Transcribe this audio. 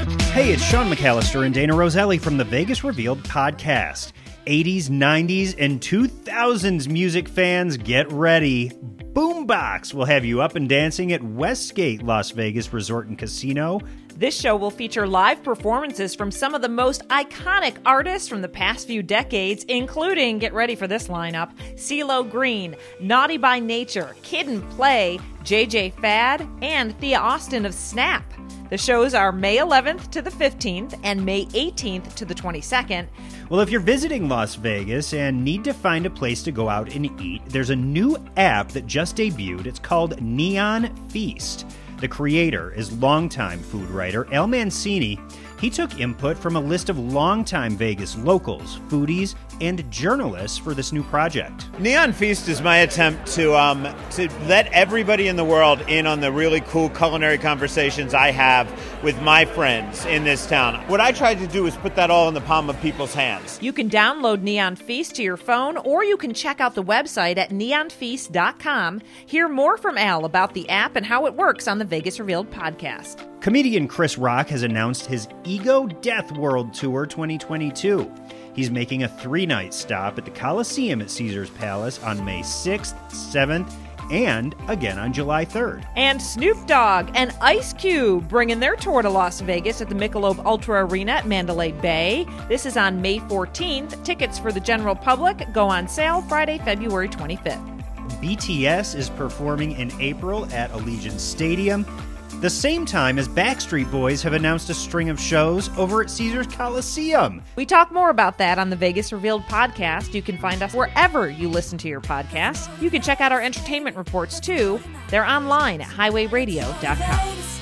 Hey, it's Sean McAllister and Dayna Roselli from the Vegas Revealed podcast. 80s, 90s, and 2000s music fans, get ready. Boombox will have you up and dancing at Westgate Las Vegas Resort and Casino. This show will feature live performances from some of the most iconic artists from the past few decades, including, get ready for this lineup, CeeLo Green, Naughty by Nature, Kid and Play, JJ Fad, and Thea Austin of Snap. The shows are May 11th to the 15th and May 18th to the 22nd. Well, if you're visiting Las Vegas and need to find a place to go out and eat, there's a new app that just debuted. It's called Neon Feast. The creator is longtime food writer Al Mancini. He took input from a list of longtime Vegas locals, foodies, and journalists for this new project. Neon Feast is my attempt to um, to let everybody in the world in on the really cool culinary conversations I have with my friends in this town. What I tried to do is put that all in the palm of people's hands. You can download Neon Feast to your phone, or you can check out the website at neonfeast.com. Hear more from Al about the app and how it works on the Vegas Revealed podcast. Comedian Chris Rock has announced his Ego Death World Tour 2022. He's making a three night stop at the Coliseum at Caesars Palace on May 6th, 7th, and again on July 3rd. And Snoop Dogg and Ice Cube bringing their tour to Las Vegas at the Michelob Ultra Arena at Mandalay Bay. This is on May 14th. Tickets for the general public go on sale Friday, February 25th. BTS is performing in April at Allegiant Stadium the same time as Backstreet Boys have announced a string of shows over at Caesars Coliseum. We talk more about that on the Vegas Revealed podcast. You can find us wherever you listen to your podcasts. You can check out our entertainment reports too. They're online at highwayradio.com.